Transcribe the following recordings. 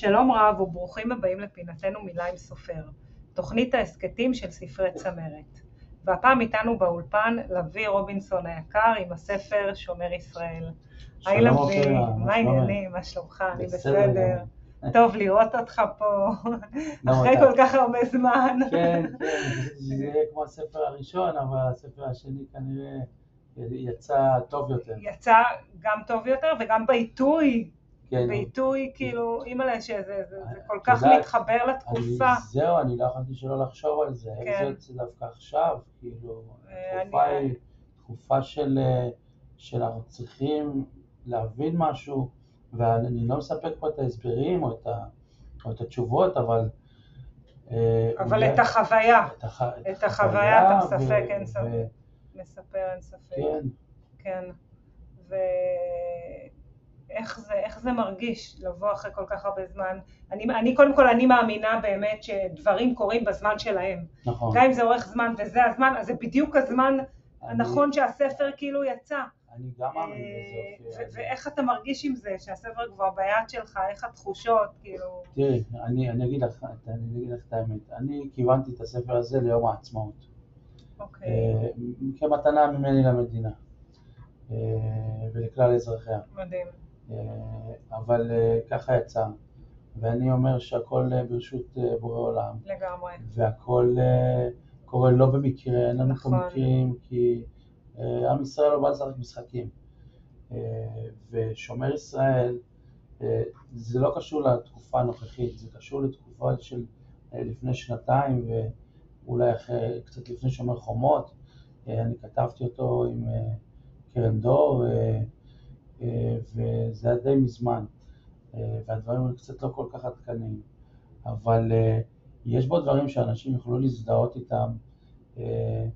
שלום רב וברוכים הבאים לפינתנו מילה עם סופר, תוכנית ההסכתים של ספרי צמרת. והפעם איתנו באולפן לביא רובינסון היקר עם הספר שומר ישראל. היי לביא, אופירה, מה העניינים? מה שלומך? אני בסדר. טוב לראות אותך פה, אחרי. כל כך הרבה זמן. כן, כן, שזה יהיה כמו הספר הראשון, אבל הספר השני כנראה יצא טוב יותר. יצא גם טוב יותר וגם בעיתוי, כן, בעיתוי כאילו, אימא'לה שזה זה- זה את כל כך מתחבר לתקופה. זהו, אני לא יכולתי שלא לחשוב על זה. כן. איך זה יוצא דווקא עכשיו? כאילו, אה, התקופה היא תקופה של אה, של אנחנו צריכים להבין משהו, ואני לא מספק פה את ההסברים או את ה- או את התשובות, אבל... אה, אבל את החוויה, את הח- את החוויה אתה מספק, אין ספק. מספר אין ספק. כן, כן. ואיך זה, איך זה מרגיש לבוא אחרי כל כך הרבה זמן? אני, אני קודם כל, אני מאמינה באמת שדברים קורים בזמן שלהם. נכון. גם אם זה אורך זמן וזה הזמן, אז זה בדיוק הזמן אני- הנכון שהספר כאילו יצא. אני גם מאמין אה, בזה. ואיך אתה מרגיש עם זה, שהספר כבר ביד שלך, איך התחושות, כאילו... תראי, אני אני אגיד לך אני אגיד לך את האמת. אני כיוונתי את הספר הזה ליום העצמאות. אוקיי. אה, כמתנה ממני למדינה אה, ולכלל אזרחיה. מדהים. אה, אבל אה, ככה יצא. ואני אומר שהכל אה, ברשות בורא עולם. לגמרי. והכל קורה לא במקרה, אין לנו נכון. פה מקרים, כי עם ישראל לא בא לשחק משחקים. ושומר ישראל, זה לא קשור לתקופה הנוכחית, זה קשור לתקופה של לפני שנתיים, ואולי אחרי, קצת לפני שומר חומות. אני כתבתי אותו עם קרן דור, וזה היה די מזמן, אה, והדברים היו קצת לא כל כך עדכניים. אבל אה, יש בו דברים שאנשים יוכלו להזדהות איתם, אה,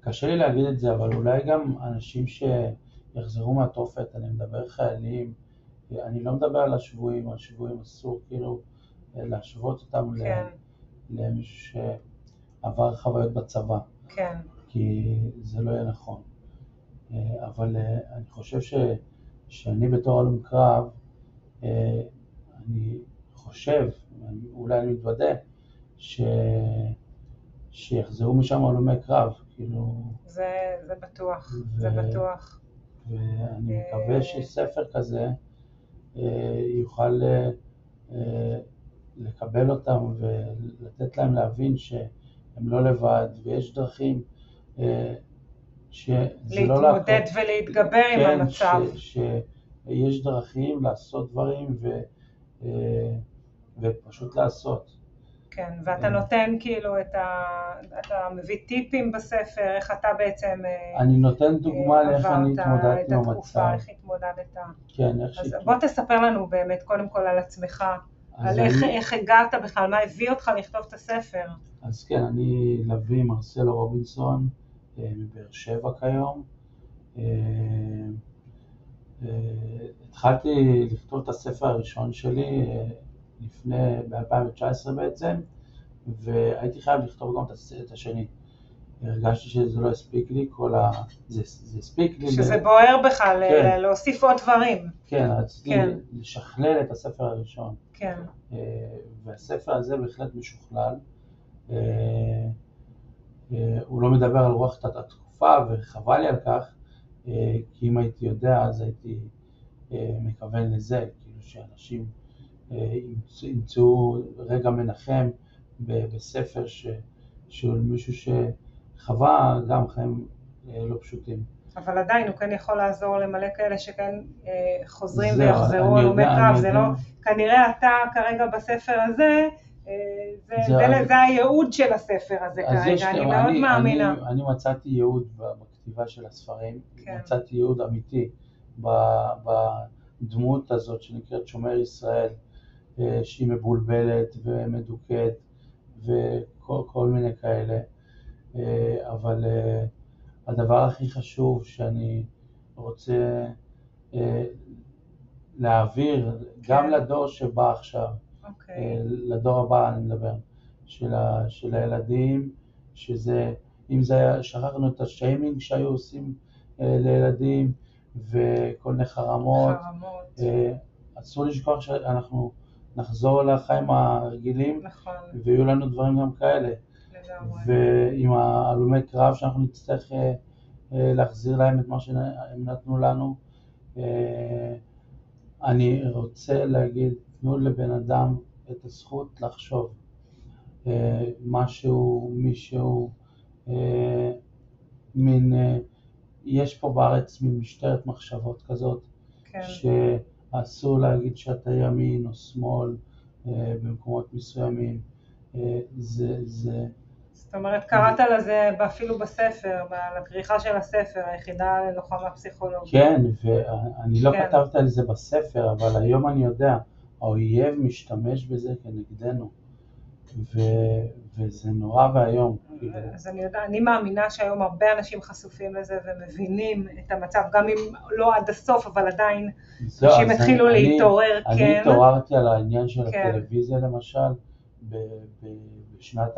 וקשה לי להגיד את זה, אבל אולי גם אנשים שיחזרו מהתופת, אני מדבר חיילים, אני לא מדבר על השבויים, השבויים אסור כאילו להשוות אותם כן, למישהו שעבר חוויות בצבא, כן. כי זה לא יהיה נכון. אה, אבל אה, אני חושב ש, שאני בתור הלום קרב, אה, אני חושב, אולי אני מתוודה, ש... שיחזרו משם הלומי קרב, כאילו, זה, זה בטוח, ו- זה בטוח. ואני מקווה שספר כזה יוכל לקבל אותם ולתת להם להבין שהם לא לבד, ויש דרכים אה, שזה לא. להתמודד ולהתגבר עם כן, המצב. ש- שיש דרכים לעשות דברים ו, אה, ופשוט לעשות. כן, ואתה כן. נותן כאילו את ה... אתה מביא טיפים בספר, איך אתה בעצם אה, אני נותן דוגמה אה, לאיך אני עברת התמודדתי עם את התקופה, המצב. איך התמודדת. כן, איך אז שהת- בוא תספר לנו באמת קודם כל על עצמך, אז על איך, אני- איך הגעת בכלל, מה הביא אותך לכתוב את הספר. אז כן, אני לביא מרסלו רובינסון אה, מבאר שבע כיום. אה, אה, התחלתי לכתוב את הספר הראשון שלי אה, לפני, ב-2019 בעצם, והייתי חייב לכתוב גם את השני. הרגשתי שזה לא הספיק לי, כל ה... זה, זה הספיק לי. שזה ל- בוער בך כן. להוסיף עוד דברים. כן, רציתי כן. לשכלל את הספר הראשון. כן, אה, והספר הזה בהחלט משוכלל. אה, הוא לא מדבר על רוח תת התקופה, וחבל לי על כך, אה, כי אם הייתי יודע אז הייתי אה, מכוון לזה, כאילו שאנשים ימצאו- רגע מנחם בספר ש- של מישהו שחווה גם חיים לא פשוטים. אבל עדיין הוא כן יכול לעזור למלא כאלה שכן אה, חוזרים ויחזרו אני הלומי קרב, זה. לא, כנראה אתה כרגע בספר הזה, אה, זה, הייעוד של הספר הזה כרגע, אני מאוד מאמינה. אני, אני מצאתי ייעוד בכתיבה של הספרים, כן. מצאתי ייעוד אמיתי בדמות הזאת שנקראת שומר ישראל, אה, שהיא מבולבלת ומדוכאת וכל כל מיני כאלה, אה, אבל הדבר הכי חשוב שאני רוצה להעביר גם כן. לדור שבא עכשיו, אוקיי, אה, לדור הבא אני מדבר, של, ה, של הילדים, שזה, אם זה היה, שכחנו את השיימינג שהיו עושים אה, לילדים וכל מיני חרמות, חרמות, אה, אסור לשכוח שאנחנו נחזור לחיים הרגילים, נכון, ויהיו לנו דברים גם כאלה. לגמרי. ועם ההלומי קרב שאנחנו נצטרך להחזיר להם את מה שהם נתנו לנו. אני רוצה להגיד, תנו לבן אדם את הזכות לחשוב. אה, משהו, מישהו, אה, מין, אה, יש פה בארץ מין משטרת מחשבות כזאת, כן, שאסור להגיד שאתה ימין או שמאל במקומות מסוימים. זה, זה, זאת אומרת, קראת לזה אפילו בספר, לכריכה של הספר, היחידה ללוחמה פסיכולוגית. כן, ואני לא כן. כתבתי על זה בספר, אבל היום אני יודע, האויב משתמש בזה כנגדנו, ו, וזה נורא ואיום. אז אני יודעת, אני מאמינה שהיום הרבה אנשים חשופים לזה ומבינים את המצב, גם אם לא עד הסוף, אבל עדיין זהו, אנשים התחילו אני- להתעורר, אני כן. התעוררתי על העניין של כן. הטלוויזיה למשל, ב- ב- בשנת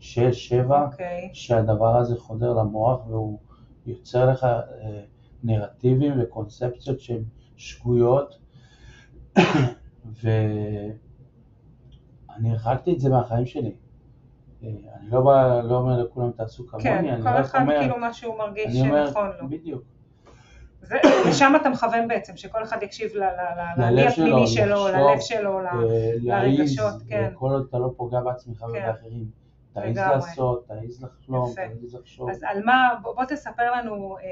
2006-2007, אוקיי, שהדבר הזה חודר למוח והוא יוצר לך אה, נרטיבים וקונספציות שהן שגויות, ואני הרחקתי את זה מהחיים שלי. אה, אני לא בא, לא אומר לכולם תעשו כמוני, כן, אני כל רק אחד אומר, כאילו מה שהוא מרגיש שנכון לו. בדיוק, לשם אתה מכוון בעצם, שכל אחד יקשיב ללב הפנימי שלו, ללב שלו, אה, לרגשות, כן. כל עוד אתה לא פוגע בעצמך כן. ובאחרים, תעיז. לעשות, תעיז לחלום. תעיז לחשוב. אז על מה, בוא, בוא תספר לנו אה,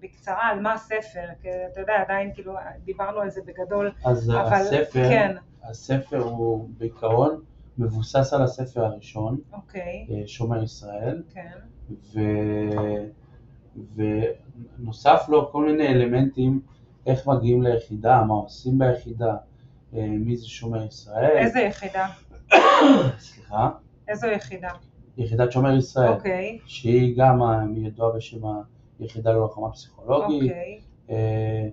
בקצרה על מה הספר, כי אתה יודע, עדיין כאילו דיברנו על זה בגדול, אז אבל הספר, כן, הספר הוא בעיקרון מבוסס על הספר הראשון, אוקיי, אה, שומר ישראל, כן, ו... ונוסף לו כל מיני אלמנטים, איך מגיעים ליחידה, מה עושים ביחידה, אה, מי זה שומר ישראל, איזה יחידה? סליחה, איזו יחידה? יחידת שומר ישראל, אוקיי, שהיא גם ה- ידועה בשם היחידה ללוחמה פסיכולוגית, אוקיי, אה,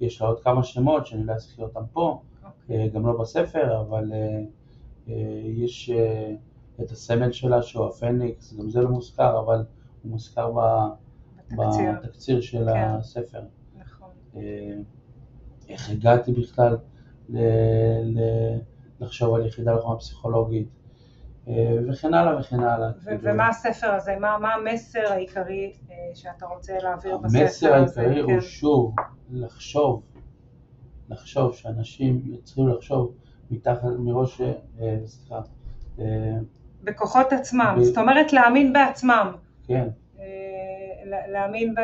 יש לה עוד כמה שמות שאני לא אזכיר אותם פה, אוקיי, אה, גם לא בספר, אבל אה, אה, יש אה, את הסמל שלה שהוא הפניקס, גם זה לא מוזכר, אבל הוא מוזכר ב- בתקציר, בתקציר של כן. הספר. נכון, אה, איך הגעתי בכלל ל- ל- לחשוב על יחידה לוחמה פסיכולוגית, אה, וכן הלאה וכן הלאה. ו- ומה הספר הזה, מה מה המסר העיקרי אה, שאתה רוצה להעביר בספר הזה? המסר העיקרי כן. הוא שוב לחשוב, לחשוב, שאנשים יתחילו לחשוב מתחת, מראש, אה, סליחה, אה, בכוחות עצמם, ב- זאת אומרת להאמין בעצמם, כן, אה, לה- להאמין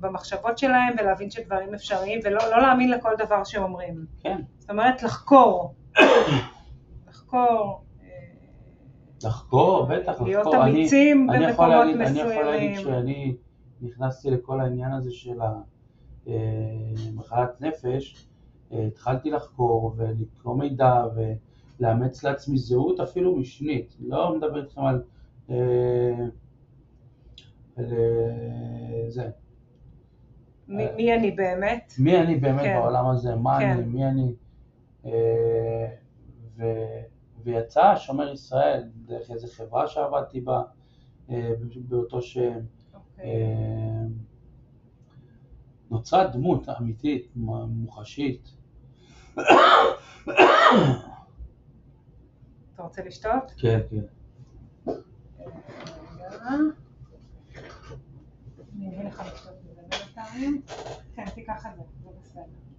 במחשבות שלהם ולהבין שדברים אפשריים ולא לא להאמין לכל דבר שאומרים. כן, זאת אומרת לחקור, לחקור, אה, לחקור, בטח, להיות לחקור. אני- אמיצים אני במקומות להגיד- אני יכול להגיד מסוימים. שאני נכנסתי לכל העניין הזה של המחלת נפש, אה, התחלתי לחקור ולקרוא מידע ולאמץ לעצמי זהות אפילו משנית, לא מדבר איתכם על אה, על, אה, זה, מי- מי אני באמת? מי אני באמת כן. בעולם הזה, מה כן. אני, מי אני, אה, ויצא שומר ישראל דרך איזה חברה שעבדתי בה אה, באותו שם, אוקיי. אה, נוצרה דמות אמיתית, מוחשית. אתה רוצה לשתות? כן, כן. רגע. אני אביא לך לשתות בינתיים. כן, תיקח את זה, זה בסדר.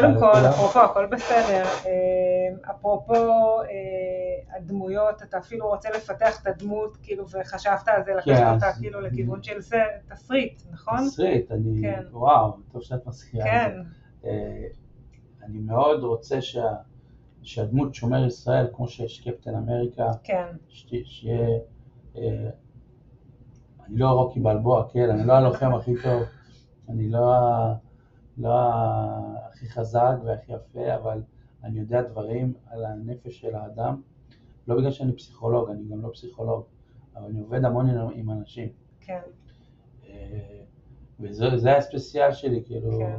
קודם כל, לכולם. אפרופו הכל בסדר, אה, אפרופו אה, הדמויות, אתה אפילו רוצה לפתח את הדמות, כאילו, וחשבת על זה, לקחת כן, אותה אז- כאילו לכיוון של זה, תסריט, נכון? תסריט, אני, כן. וואו, טוב שאת מזכירה את כן, זה. אה, אני מאוד רוצה שה- שהדמות שומר ישראל, כמו שיש קפטן אמריקה, כן, שיהיה, אה, אני לא רוקי בלבוע, כן, אני לא הלוחם הכי טוב, אני לא, ה- לא הכי חזק והכי יפה, אבל אני יודע דברים על הנפש של האדם, לא בגלל שאני פסיכולוג, אני גם לא פסיכולוג, אבל אני עובד המון עם- אנשים, כן, אה, וזה זה הספציאל שלי, כאילו, כן.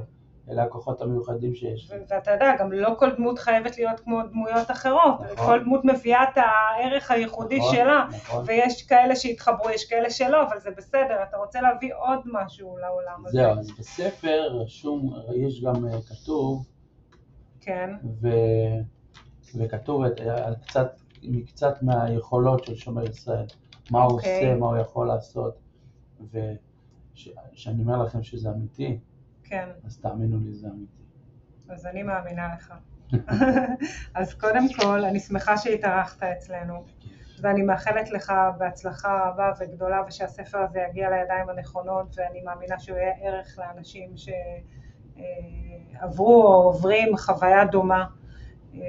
אלה הכוחות המיוחדים שיש ואתה יודע, גם לא כל דמות חייבת להיות כמו דמויות אחרות, נכון. כל דמות מביאה את הערך הייחודי נכון, שלה, נכון. ויש כאלה שהתחברו, יש כאלה שלא, אבל זה בסדר, אתה רוצה להביא עוד משהו לעולם הזה. זהו, אז בספר רשום, יש גם אה, כתוב, כן, ו... וכתוב את- על קצת, מקצת מהיכולות של שומר ישראל, מה הוא אוקיי. עושה, מה הוא יכול לעשות, וכשאני אומר לכם שזה אמיתי, כן, אז תאמינו לי, זה אמיתי. אז אני מאמינה לך. אז קודם כל, אני שמחה שהתארחת אצלנו, ואני מאחלת לך בהצלחה רבה וגדולה, ושהספר הזה יגיע לידיים הנכונות, ואני מאמינה שהוא יהיה ערך לאנשים שעברו או עוברים חוויה דומה. אה,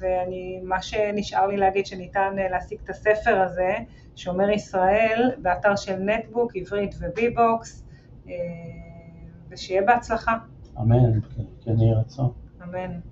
ואני, מה שנשאר לי להגיד שניתן אה, להשיג את הספר הזה, שומר ישראל, באתר של נטבוק, עברית וביבוקס, אה, ושיהיה בהצלחה. אמן, כן, כן יהי רצון. אמן.